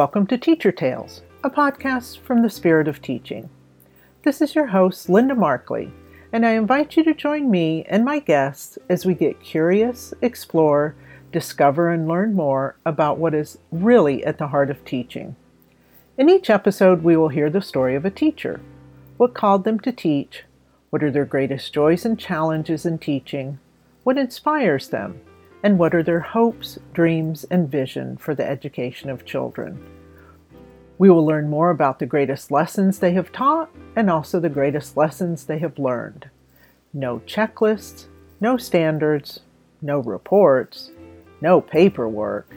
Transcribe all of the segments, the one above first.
Welcome to Teacher Tales, a podcast from the Spirit of Teaching. This is your host, Linda Markley, and I invite you to join me and my guests as we get curious, explore, discover, and learn more about what is really at the heart of teaching. In each episode, we will hear the story of a teacher. What called them to teach? What are their greatest joys and challenges in teaching? What inspires them? And what are their hopes, dreams, and vision for the education of children? We will learn more about the greatest lessons they have taught and also the greatest lessons they have learned. No checklists, no standards, no reports, no paperwork,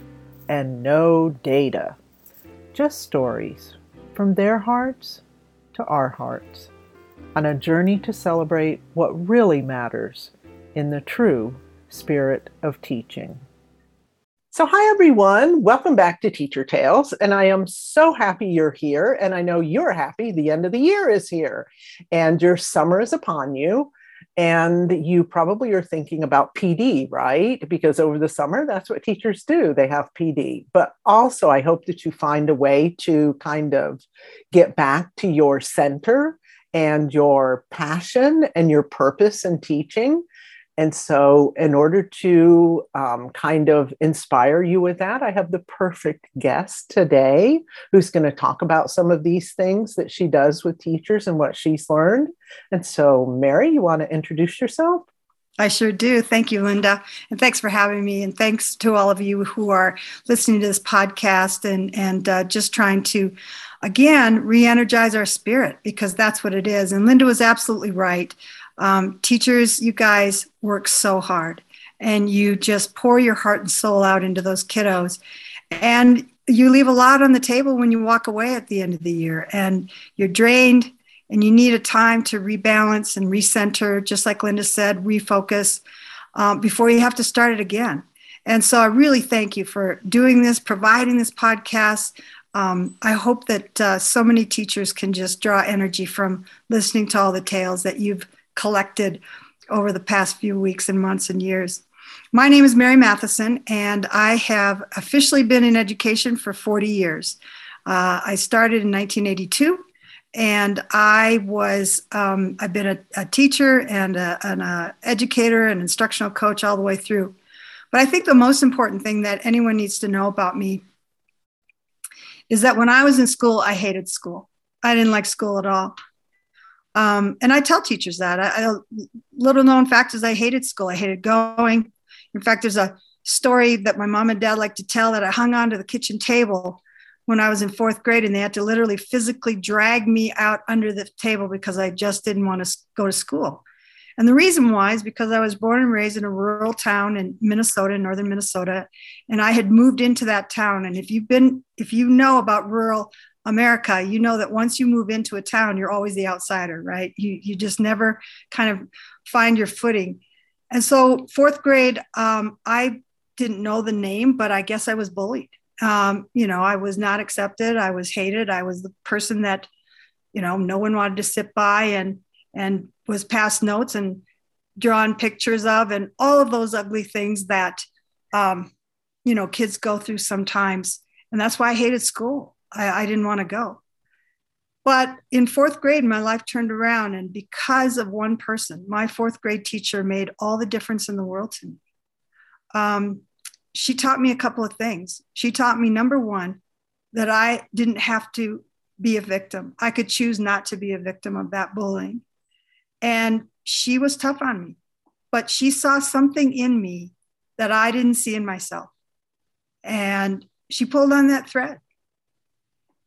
and no data. Just stories from their hearts to our hearts on a journey to celebrate what really matters in the true spirit of teaching. So, hi everyone, welcome back to Teacher Tales. And I am so happy you're here. And I know you're happy the end of the year is here and your summer is upon you. And you probably are thinking about PD, right? Because over the summer, that's what teachers do. They have PD. But also, I hope that you find a way to kind of get back to your center and your passion and your purpose in teaching and so, in order to um, kind of inspire you with that, I have the perfect guest today who's going to talk about some of these things that she does with teachers and what she's learned. And so, Mary, you want to introduce yourself? I sure do. Thank you, Linda. And thanks for having me. And thanks to all of you who are listening to this podcast and, and uh, just trying to, again, re energize our spirit because that's what it is. And Linda was absolutely right. Um, teachers, you guys work so hard and you just pour your heart and soul out into those kiddos. And you leave a lot on the table when you walk away at the end of the year and you're drained and you need a time to rebalance and recenter, just like Linda said, refocus um, before you have to start it again. And so I really thank you for doing this, providing this podcast. Um, I hope that uh, so many teachers can just draw energy from listening to all the tales that you've collected over the past few weeks and months and years. My name is Mary Matheson, and I have officially been in education for 40 years. Uh, I started in 1982, and I was um, I've been a, a teacher and an educator and instructional coach all the way through. But I think the most important thing that anyone needs to know about me is that when I was in school, I hated school. I didn't like school at all. Um, and I tell teachers that. I, I, little known fact is I hated school. I hated going. In fact, there's a story that my mom and dad like to tell that I hung onto the kitchen table when I was in fourth grade, and they had to literally physically drag me out under the table because I just didn't want to go to school. And the reason why is because I was born and raised in a rural town in Minnesota, northern Minnesota, and I had moved into that town. And if you've been, if you know about rural America, you know that once you move into a town, you're always the outsider, right? You you just never kind of find your footing. And so fourth grade, um, I didn't know the name, but I guess I was bullied. Um, you know, I was not accepted. I was hated. I was the person that, you know, no one wanted to sit by and and was passed notes and drawn pictures of, and all of those ugly things that, um, you know, kids go through sometimes. And that's why I hated school I, I didn't want to go. But in fourth grade, my life turned around. And because of one person, my fourth grade teacher made all the difference in the world to me. Um, she taught me a couple of things. She taught me, number one, that I didn't have to be a victim. I could choose not to be a victim of that bullying. And she was tough on me, but she saw something in me that I didn't see in myself. And she pulled on that thread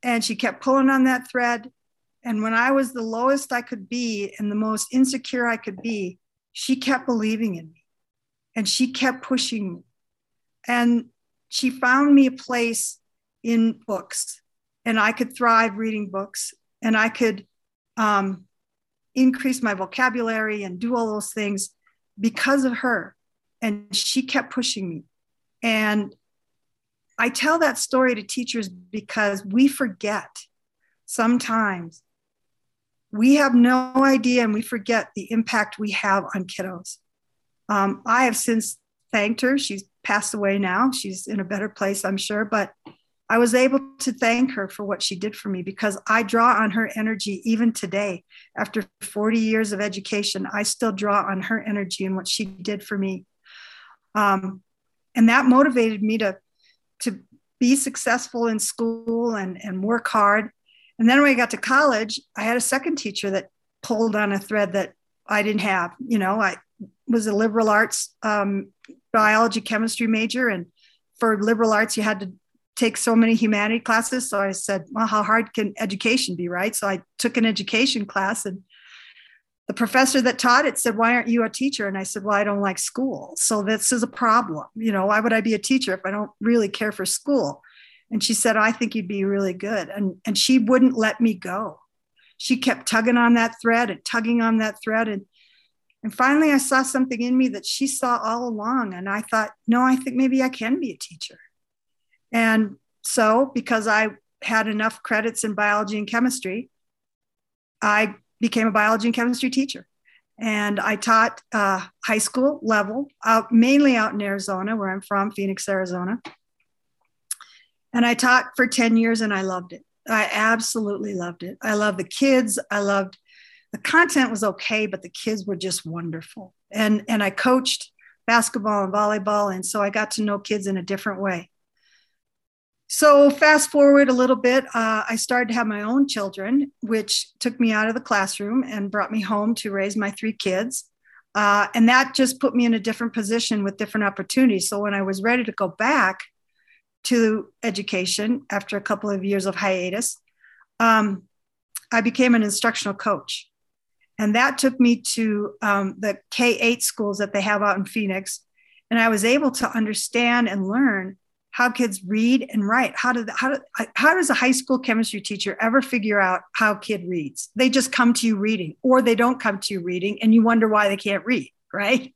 and she kept pulling on that thread. And when I was the lowest I could be and the most insecure I could be, she kept believing in me and she kept pushing me. And she found me a place in books, and I could thrive reading books, and I could um, increase my vocabulary and do all those things because of her. And she kept pushing me. And I tell that story to teachers because we forget sometimes. We have no idea and we forget the impact we have on kiddos. Um, I have since thanked her. She's passed away now. She's in a better place, I'm sure. But I was able to thank her for what she did for me because I draw on her energy even today. After 40 years of education, I still draw on her energy and what she did for me. Um, and that motivated me to, to be successful in school and, and work hard. And then when I got to college, I had a second teacher that pulled on a thread that I didn't have. You know, I was a liberal arts um, biology chemistry major, and for liberal arts, you had to take so many humanity classes. So I said, well, how hard can education be, right? So I took an education class and the professor that taught it said, why aren't you a teacher? And I said, well, I don't like school. So this is a problem. You know, why would I be a teacher if I don't really care for school? And she said, I think you'd be really good. And, and she wouldn't let me go. She kept tugging on that thread and tugging on that thread. And, and finally, I saw something in me that she saw all along. And I thought, no, I think maybe I can be a teacher. And so, because I had enough credits in biology and chemistry, I became a biology and chemistry teacher. And I taught uh, high school level, out, mainly out in Arizona, where I'm from, Phoenix, Arizona. And I taught for 10 years and I loved it. I absolutely loved it. I loved the kids. I loved the content was okay, but the kids were just wonderful. And, and I coached basketball and volleyball. And so I got to know kids in a different way. So, fast forward a little bit, uh, I started to have my own children, which took me out of the classroom and brought me home to raise my three kids. Uh, and that just put me in a different position with different opportunities. So, when I was ready to go back to education after a couple of years of hiatus, um, I became an instructional coach. And that took me to um, the K 8 schools that they have out in Phoenix. And I was able to understand and learn how kids read and write. How, do, how, do, how does a high school chemistry teacher ever figure out how kid reads? They just come to you reading, or they don't come to you reading, and you wonder why they can't read, right?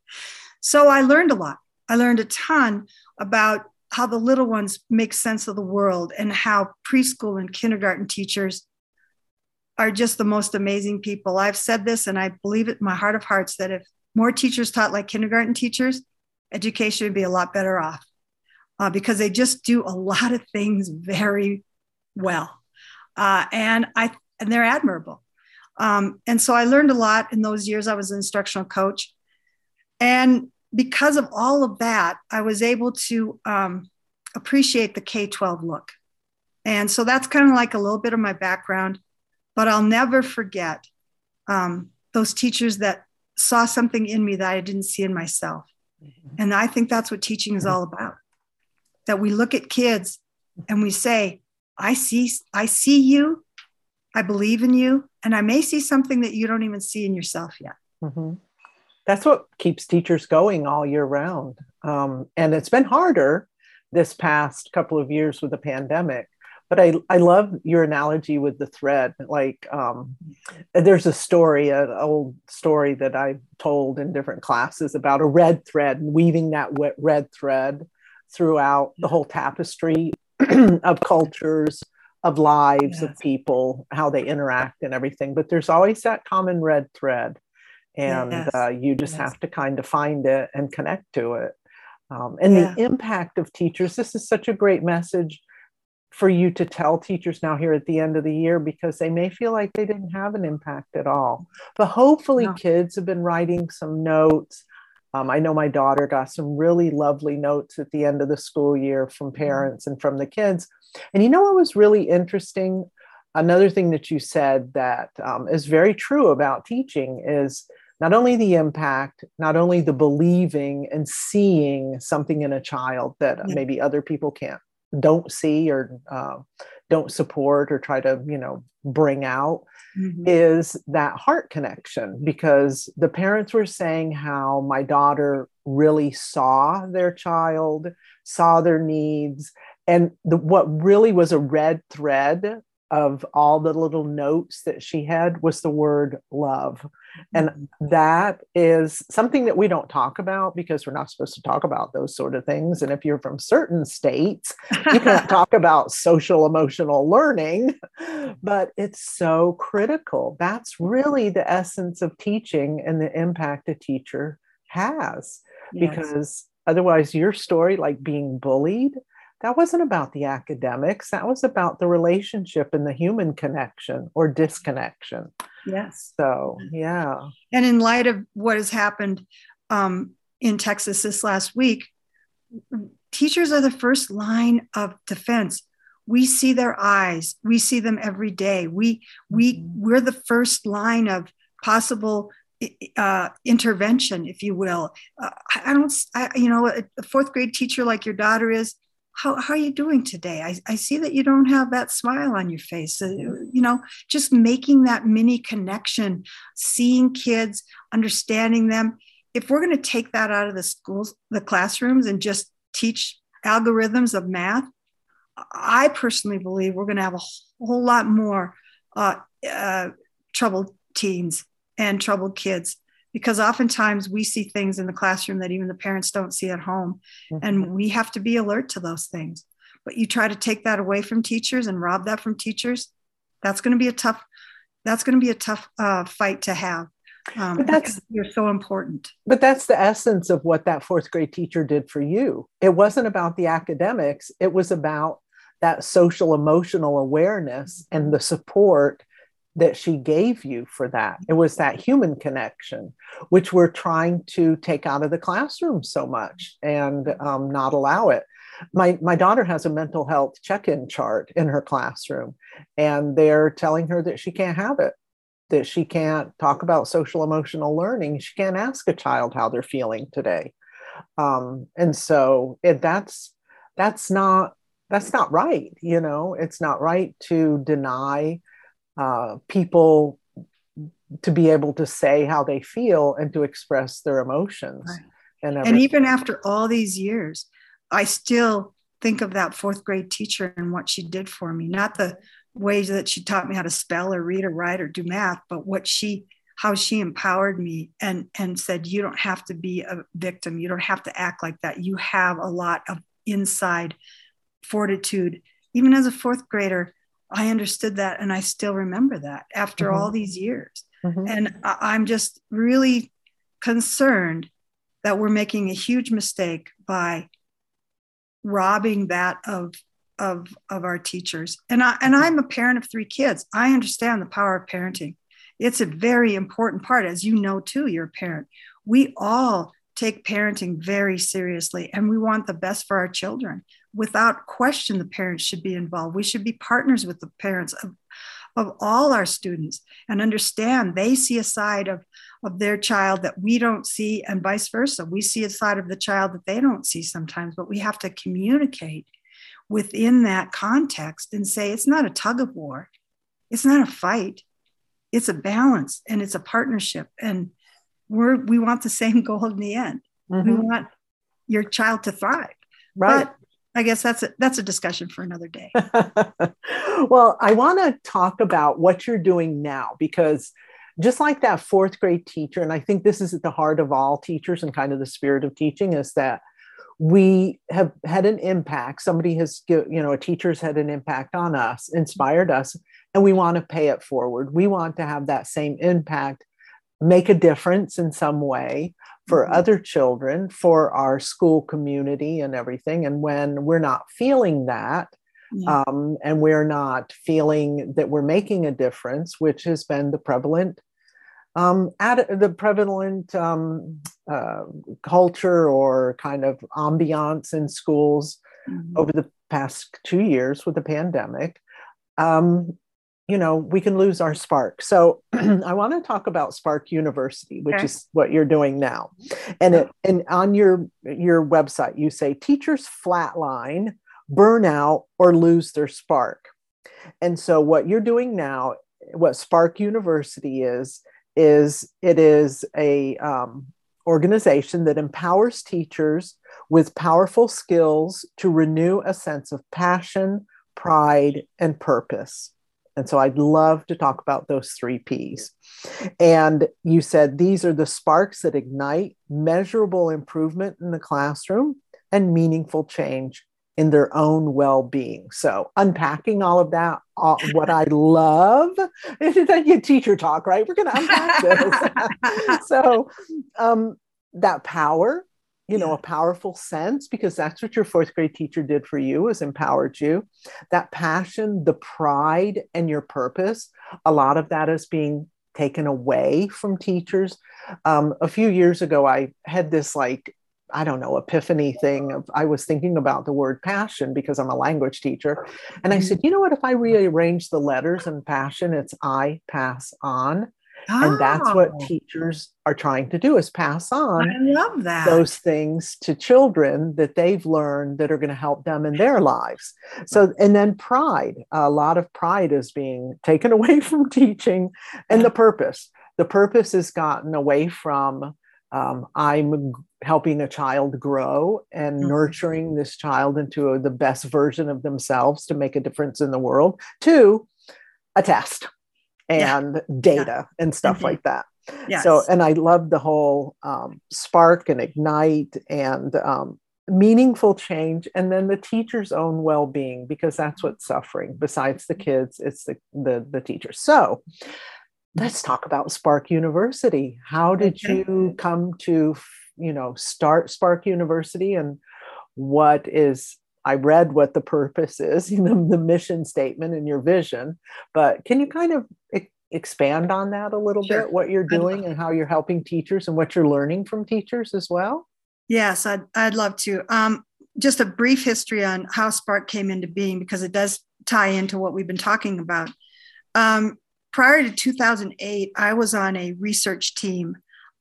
So I learned a lot. I learned a ton about how the little ones make sense of the world and how preschool and kindergarten teachers are just the most amazing people. I've said this and I believe it in my heart of hearts that if more teachers taught like kindergarten teachers, education would be a lot better off uh, because they just do a lot of things very well. Uh, and I and they're admirable. Um, and so I learned a lot in those years. I was an instructional coach. And because of all of that, I was able to um, appreciate the K 12 look. And so that's kind of like a little bit of my background, but I'll never forget um, those teachers that saw something in me that I didn't see in myself. Mm-hmm. And I think that's what teaching is all about that we look at kids and we say, I see, I see you, I believe in you, and I may see something that you don't even see in yourself yet. Mm-hmm. That's what keeps teachers going all year round. Um, and it's been harder this past couple of years with the pandemic. But I, I love your analogy with the thread. Like, um, there's a story, an old story that I've told in different classes about a red thread, and weaving that red thread throughout the whole tapestry of cultures, of lives, yes. of people, how they interact and everything. But there's always that common red thread. And yes. uh, you just yes. have to kind of find it and connect to it. Um, and yeah. the impact of teachers, this is such a great message for you to tell teachers now here at the end of the year because they may feel like they didn't have an impact at all. But hopefully, no. kids have been writing some notes um, I know my daughter got some really lovely notes at the end of the school year from mm-hmm. parents and from the kids. And you know what was really interesting? Another thing that you said that um, is very true about teaching is not only the impact, not only the believing and seeing something in a child that yeah. maybe other people can't, don't see or uh, don't support or try to, you know, bring out, mm-hmm. is that heart connection because the parents were saying how my daughter really saw their child, saw their needs, and the, what really was a red thread of all the little notes that she had was the word love. And mm-hmm. that is something that we don't talk about because we're not supposed to talk about those sort of things. And if you're from certain states, you can't talk about social emotional learning, but it's so critical. That's really the essence of teaching and the impact a teacher has. Yes. Because otherwise, your story, like being bullied, that wasn't about the academics. That was about the relationship and the human connection or disconnection. Yes. So, yeah. And in light of what has happened um, in Texas this last week, teachers are the first line of defense. We see their eyes. We see them every day. We we mm-hmm. we're the first line of possible uh, intervention, if you will. Uh, I don't, I, you know, a fourth grade teacher like your daughter is. How, how are you doing today? I, I see that you don't have that smile on your face. Uh, you know, just making that mini connection, seeing kids, understanding them. If we're going to take that out of the schools, the classrooms, and just teach algorithms of math, I personally believe we're going to have a whole lot more uh, uh, troubled teens and troubled kids because oftentimes we see things in the classroom that even the parents don't see at home. Mm-hmm. and we have to be alert to those things. But you try to take that away from teachers and rob that from teachers that's going to be a tough that's going to be a tough uh, fight to have um, but that's you're so important. But that's the essence of what that fourth grade teacher did for you. It wasn't about the academics it was about that social emotional awareness and the support that she gave you for that. It was that human connection, which we're trying to take out of the classroom so much and um, not allow it. My, my daughter has a mental health check in chart in her classroom, and they're telling her that she can't have it, that she can't talk about social emotional learning. She can't ask a child how they're feeling today. Um, and so it, that's that's not that's not right you know it's not right to deny uh, people to be able to say how they feel and to express their emotions. Right. And, and even after all these years, I still think of that fourth grade teacher and what she did for me. Not the ways that she taught me how to spell or read or write or do math, but what she how she empowered me and and said you don't have to be a victim you don't have to act like that you have a lot of inside fortitude even as a fourth grader I understood that and I still remember that after mm-hmm. all these years. Mm-hmm. And I, am just really concerned that we're making a huge mistake by robbing that of of of our teachers. And I and I'm a parent of three kids. I understand the power of parenting. It's a very important part, as you know too. You're a parent. We all take parenting very seriously, and we want the best for our children without question, the parents should be involved. We should be partners with the parents of, of all our students and understand they see a side of, of their child that we don't see, and vice versa. We see a side of the child that they don't see sometimes, but we have to communicate within that context and say it's not a tug of war, it's not a fight, it's a balance and it's a partnership. And we're, we want the same goal in the end. Mm-hmm. We want your child to thrive. Right. But I guess that's a, that's a discussion for another day. well, I want to talk about what you're doing now because just like that fourth grade teacher, and I think this is at the heart of all teachers and kind of the spirit of teaching is that we have had an impact. Somebody has, you know, a teacher's had an impact on us, inspired us, and we want to pay it forward. We want to have that same impact, make a difference in some way for mm-hmm. other children, for our school community and everything. And when we're not feeling that, yeah. um, and we're not feeling that we're making a difference, which has been the prevalent um, at the prevalent um, uh, culture or kind of ambiance in schools mm-hmm. over the past two years with the pandemic. Um, you know we can lose our spark. So i want to talk about spark university which okay. is what you're doing now. And it, and on your your website you say teachers flatline burn out or lose their spark. And so what you're doing now what spark university is is it is a um, organization that empowers teachers with powerful skills to renew a sense of passion pride and purpose and so I'd love to talk about those three P's. And you said these are the sparks that ignite measurable improvement in the classroom and meaningful change in their own well-being. So unpacking all of that, uh, what I love, is that you teacher talk, right? We're going to unpack this. so um, that power, you know, a powerful sense because that's what your fourth grade teacher did for you is empowered you. That passion, the pride, and your purpose, a lot of that is being taken away from teachers. Um, a few years ago, I had this like I don't know, epiphany thing of I was thinking about the word passion because I'm a language teacher. And I mm-hmm. said, you know what, if I rearrange the letters in passion, it's I pass on. Oh. And that's what oh. teachers are trying to do is pass on I love that. those things to children that they've learned that are going to help them in their lives. So, and then pride, a lot of pride is being taken away from teaching and the purpose. The purpose has gotten away from um, I'm helping a child grow and mm-hmm. nurturing this child into a, the best version of themselves to make a difference in the world, to a test and yeah. data yeah. and stuff mm-hmm. like that. Yes. So, and I love the whole um, spark and ignite and um, meaningful change, and then the teacher's own well-being because that's what's suffering. Besides the kids, it's the the, the teachers. So, let's talk about Spark University. How did okay. you come to, you know, start Spark University, and what is I read what the purpose is, you know, the mission statement and your vision, but can you kind of expand on that a little sure. bit, what you're doing and how you're helping teachers and what you're learning from teachers as well? Yes, I'd, I'd love to. Um, just a brief history on how Spark came into being because it does tie into what we've been talking about. Um, prior to 2008, I was on a research team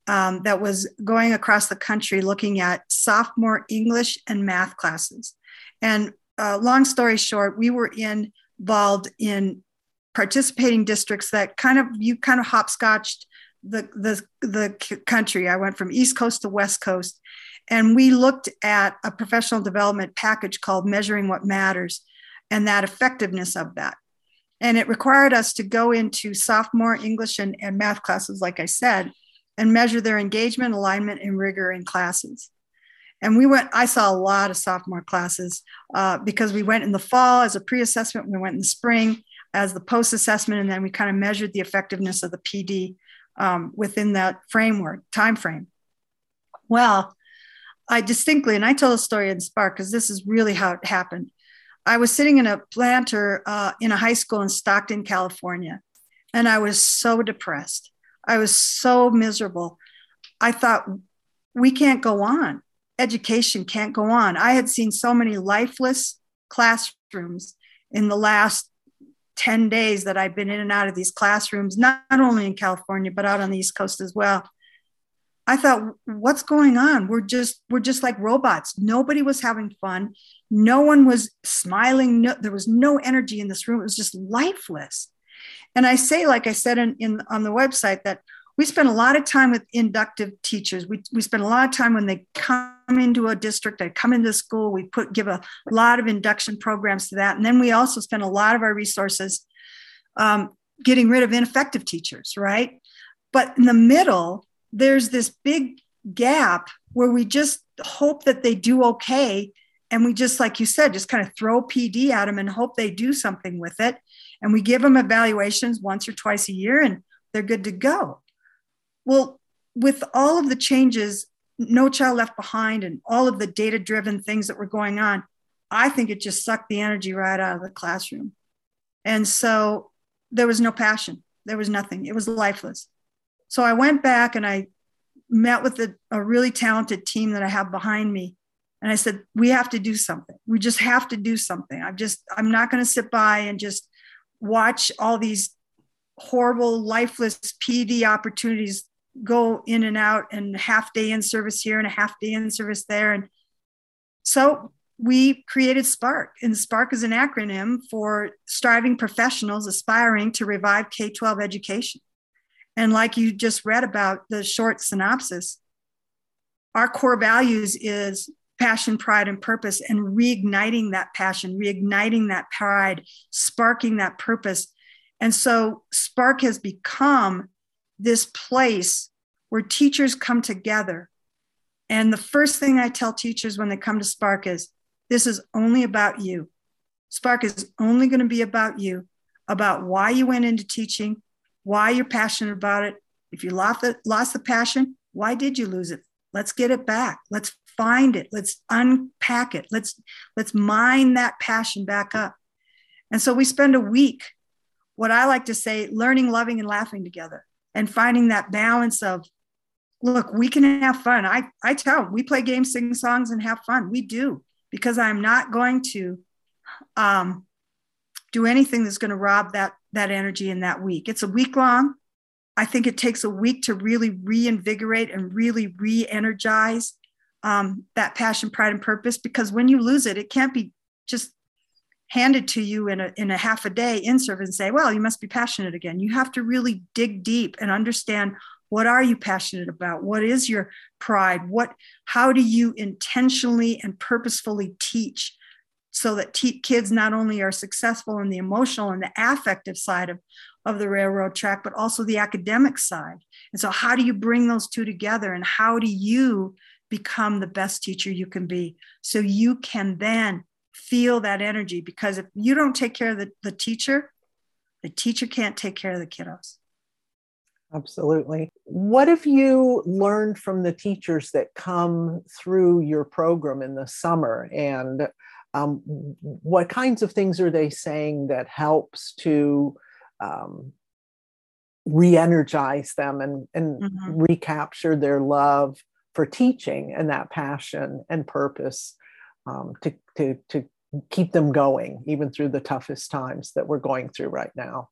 um, that was going across the country looking at sophomore English and math classes. And uh, long story short, we were involved in participating districts that kind of you kind of hopscotched the the the country. I went from East Coast to West Coast, and we looked at a professional development package called Measuring What Matters, and that effectiveness of that. And it required us to go into sophomore English and, and math classes, like I said, and measure their engagement, alignment, and rigor in classes. And we went, I saw a lot of sophomore classes uh, because we went in the fall as a pre assessment, we went in the spring as the post assessment, and then we kind of measured the effectiveness of the PD um, within that framework, time frame. Well, I distinctly, and I tell a story in Spark because this is really how it happened. I was sitting in a planter uh, in a high school in Stockton, California, and I was so depressed. I was so miserable. I thought, we can't go on education can't go on. I had seen so many lifeless classrooms in the last 10 days that I've been in and out of these classrooms, not, only in California, but out on the East Coast as well. I thought, what's going on? We're just we're just like robots. Nobody was having fun. No one was smiling. No, there was no energy in this room. It was just lifeless. And I say, like I said in, in on the website, that we spend a lot of time with inductive teachers. We, we spend a lot of time when they come into a district, they come into school, we put give a lot of induction programs to that. And then we also spend a lot of our resources um, getting rid of ineffective teachers, right? But in the middle, there's this big gap where we just hope that they do okay. And we just, like you said, just kind of throw PD at them and hope they do something with it. And we give them evaluations once or twice a year and they're good to go. Well, with all of the changes, No Child Left Behind, and all of the data driven things that were going on, I think it just sucked the energy right out of the classroom. And so there was no passion, there was nothing, it was lifeless. So I went back and I met with a, a really talented team that I have behind me. And I said, we have to do something. We just have to do something. I'm just, I'm not going to sit by and just watch all these horrible, lifeless PD opportunities go in and out and half day in service here and a half day in service there. And so we created Spark, and Spark is an acronym for Striving Professionals Aspiring to Revive K 12 Education. And like you just read about the short synopsis, our core values is passion, pride, and purpose, and reigniting that passion, reigniting that pride, sparking that purpose and so Spark has become this place where teachers come together. And the first thing I tell teachers when they come to Spark is this is only about you. Spark is only going to be about you, about why you went into teaching, why you're passionate about it. If you lost the, lost the passion, why did you lose it? Let's get it back. Let's find it let's unpack it let's let's mine that passion back up and so we spend a week what i like to say learning loving and laughing together and finding that balance of look we can have fun i i tell them, we play games sing songs and have fun we do because i'm not going to um, do anything that's going to rob that that energy in that week it's a week long I think it takes a week to really reinvigorate and really re energize um, that passion, pride, and purpose. Because when you lose it, it can't be just handed to you in a, in a half a day in service and say, well, you must be passionate again. You have to really dig deep and understand what are you passionate about? What is your pride? What, how do you intentionally and purposefully teach so that te- kids not only are successful in the emotional and the affective side of, of the railroad track, but also the academic side. And so, how do you bring those two together? And how do you become the best teacher you can be so you can then feel that energy? Because if you don't take care of the, the teacher, the teacher can't take care of the kiddos. Absolutely. What have you learned from the teachers that come through your program in the summer? And um, what kinds of things are they saying that helps to um, re-energize them and, and mm-hmm. recapture their love for teaching and that passion and purpose um, to, to, to keep them going even through the toughest times that we're going through right now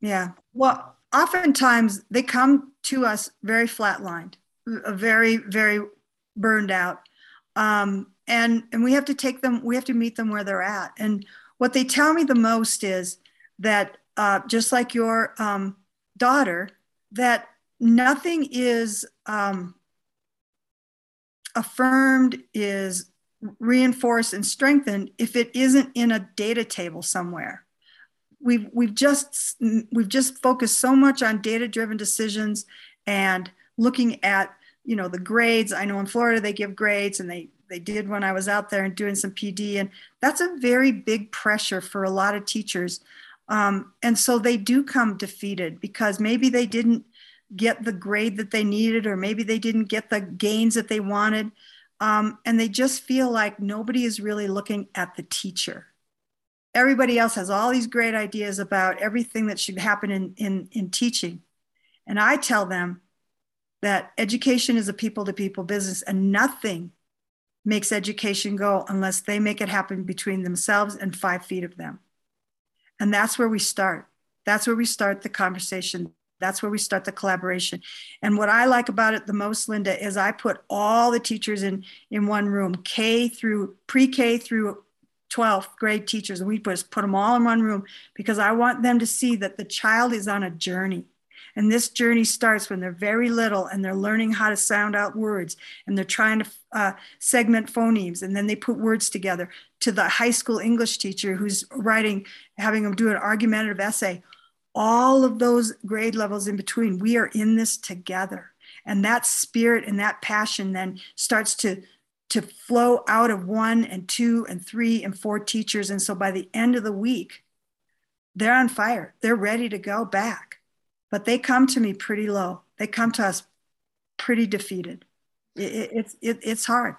yeah well oftentimes they come to us very flatlined very very burned out um, and and we have to take them we have to meet them where they're at and what they tell me the most is that uh, just like your um, daughter, that nothing is um, affirmed, is reinforced and strengthened if it isn't in a data table somewhere. We've, we've just we've just focused so much on data-driven decisions and looking at you know the grades. I know in Florida they give grades and they they did when I was out there and doing some PD, and that's a very big pressure for a lot of teachers um, and so they do come defeated because maybe they didn't get the grade that they needed, or maybe they didn't get the gains that they wanted. Um, and they just feel like nobody is really looking at the teacher. Everybody else has all these great ideas about everything that should happen in, in, in teaching. And I tell them that education is a people to people business, and nothing makes education go unless they make it happen between themselves and five feet of them. And that's where we start. That's where we start the conversation. That's where we start the collaboration. And what I like about it the most, Linda, is I put all the teachers in, in one room, K through pre K through 12th grade teachers. We just put them all in one room because I want them to see that the child is on a journey. And this journey starts when they're very little and they're learning how to sound out words and they're trying to uh, segment phonemes and then they put words together to the high school English teacher who's writing, having them do an argumentative essay. All of those grade levels in between, we are in this together. And that spirit and that passion then starts to to flow out of one and two and three and four teachers. And so by the end of the week, they're on fire. They're ready to go back but they come to me pretty low. They come to us pretty defeated. It, it's it, it's hard.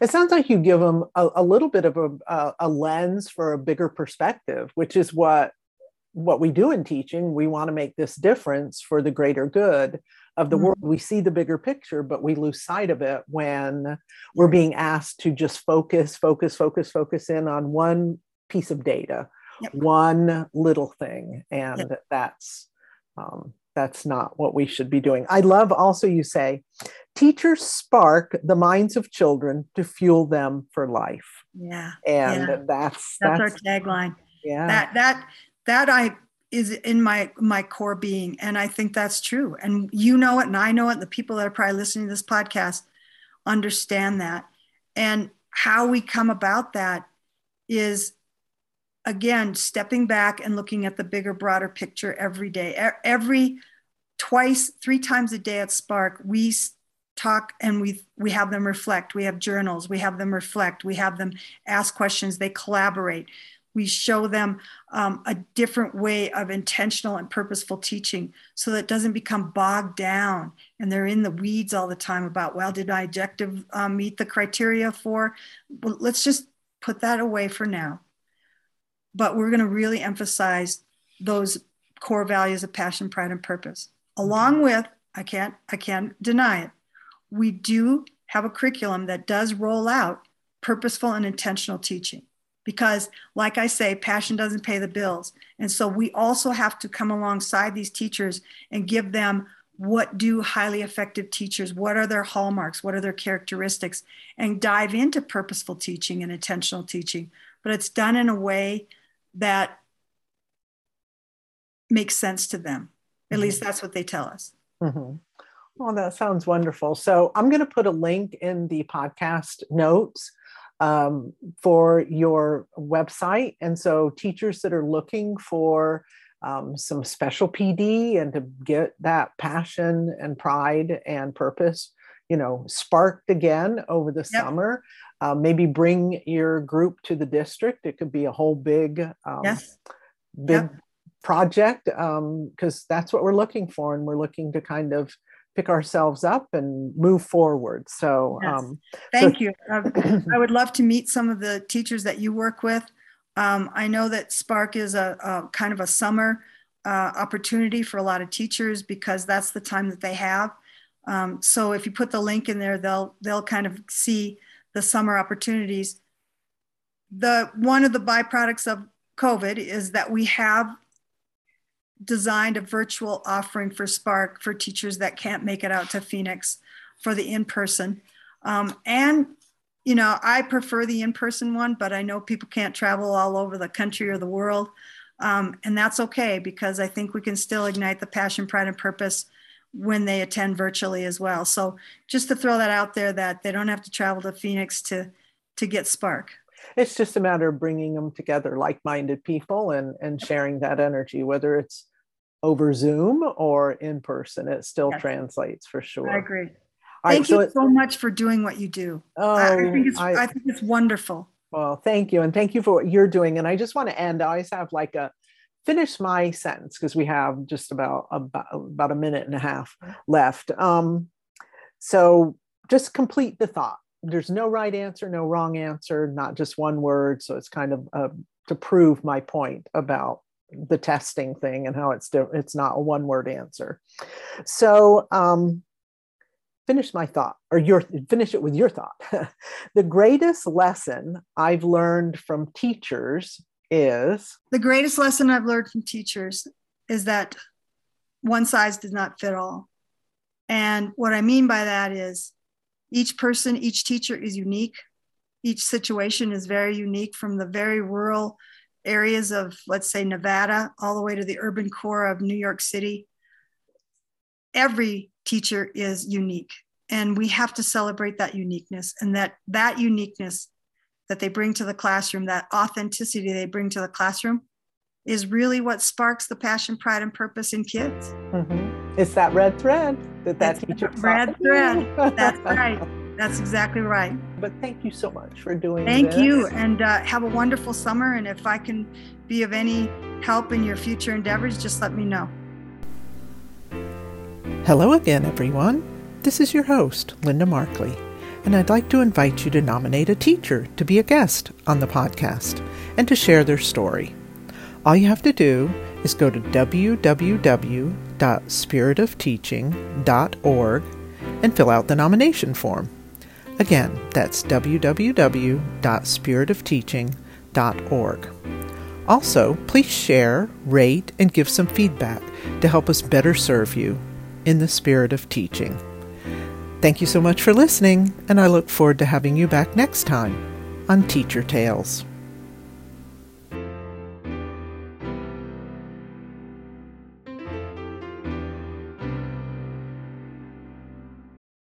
It sounds like you give them a, a little bit of a, a, lens for a bigger perspective, which is what what we do in teaching. We want to make this difference for the greater good of the mm-hmm. world. We see the bigger picture, but we lose sight of it when we're being asked to just focus, focus, focus, focus in on one piece of data, yep. one little thing, and yep. that's um, that's not what we should be doing. I love also you say, teachers spark the minds of children to fuel them for life. Yeah, and yeah. That's, that's our tagline. Yeah, that that that I is in my my core being, and I think that's true. And you know it, and I know it. And the people that are probably listening to this podcast understand that. And how we come about that is again, stepping back and looking at the bigger, broader picture every day. Every twice, three times a day at Spark, we talk and we we have them reflect. We have journals. We have them reflect. We have them ask questions. They collaborate. We show them um, a different way of intentional and purposeful teaching so that it doesn't become bogged down and they're in the weeds all the time about well did my objective um, meet the criteria for? Well, let's just put that away for now. But we're going to really emphasize those core values of passion pride and purpose. Along with i can't i can't deny it we do have a curriculum that does roll out purposeful and intentional teaching because like i say passion doesn't pay the bills. And so we also have to come alongside these teachers and give them what do highly effective teachers what are their hallmarks what are their characteristics and dive into purposeful teaching and intentional teaching. But it's done in a way that makes sense to them. At mm-hmm. least that's what they tell us. Mm-hmm. well that sounds wonderful. So i'm going to put a link in the podcast notes um, for your website. And so, teachers that are looking for um, some special PD and to get that passion and pride and purpose, you know, sparked again over the yep. summer. Uh, maybe bring your group to the district. It could be a whole big, um, yes. big yep. project because um, that's what we're looking for, and we're looking to kind of pick ourselves up and move forward. So, yes. um, thank so- you. I would love to meet some of the teachers that you work with. Um, I know that Spark is a, a kind of a summer uh, opportunity for a lot of teachers because that's the time that they have. Um, so if you put the link in there, they'll they'll kind of see the summer opportunities. The one of the byproducts of COVID is that we have designed a virtual offering for Spark for teachers that can't make it out to Phoenix for the in person. Um, and, you know, I prefer the in person one, but I know people can't travel all over the country or the world. Um, and that's okay because I think we can still ignite the passion, pride, and purpose when they attend virtually as well. So just to throw that out there that they don't have to travel to Phoenix to to get Spark. It's just a matter of bringing them together, like-minded people, and and sharing that energy, whether it's over Zoom or in person. It still yes. translates for sure. I agree. All thank right, you so, so, much for doing what you do. Oh, I, think it's, I, I think it's wonderful. Well, thank you. And thank you for what you're doing. And I just want to end, I always have like a finish my sentence because we have just about, about, about a minute and a half left. Um, so just complete the thought. There's no right answer, no wrong answer, not just one word. So it's kind of uh, to prove my point about the testing thing and how it's it's not a one word answer. So um, finish my thought or your finish it with your thought. the greatest lesson I've learned from teachers is the greatest lesson I've learned from teachers is that one size does not fit all. And what I mean by that is each person, each teacher is unique. Each situation is very unique from the very rural areas of, let's say, Nevada, all the way to the urban core of New York City. Every teacher is unique, and we have to celebrate that uniqueness and that that uniqueness that they bring to the classroom, that authenticity they bring to the classroom, is really what sparks the passion, pride, and purpose in kids. Mm-hmm. It's that red thread that that it's teacher. Red thread. That's right. That's exactly right. But thank you so much for doing Thank this. you. And uh, have a wonderful summer. And if I can be of any help in your future endeavors, just let me know. Hello again, everyone. This is your host, Linda Markley, and I'd like to invite you to nominate a teacher to be a guest on the podcast and to share their story. All you have to do is go to www.spiritofteaching.org and fill out the nomination form. Again, that's www.spiritofteaching.org. Also, please share, rate, and give some feedback to help us better serve you in the spirit of teaching. Thank you so much for listening, and I look forward to having you back next time on Teacher Tales.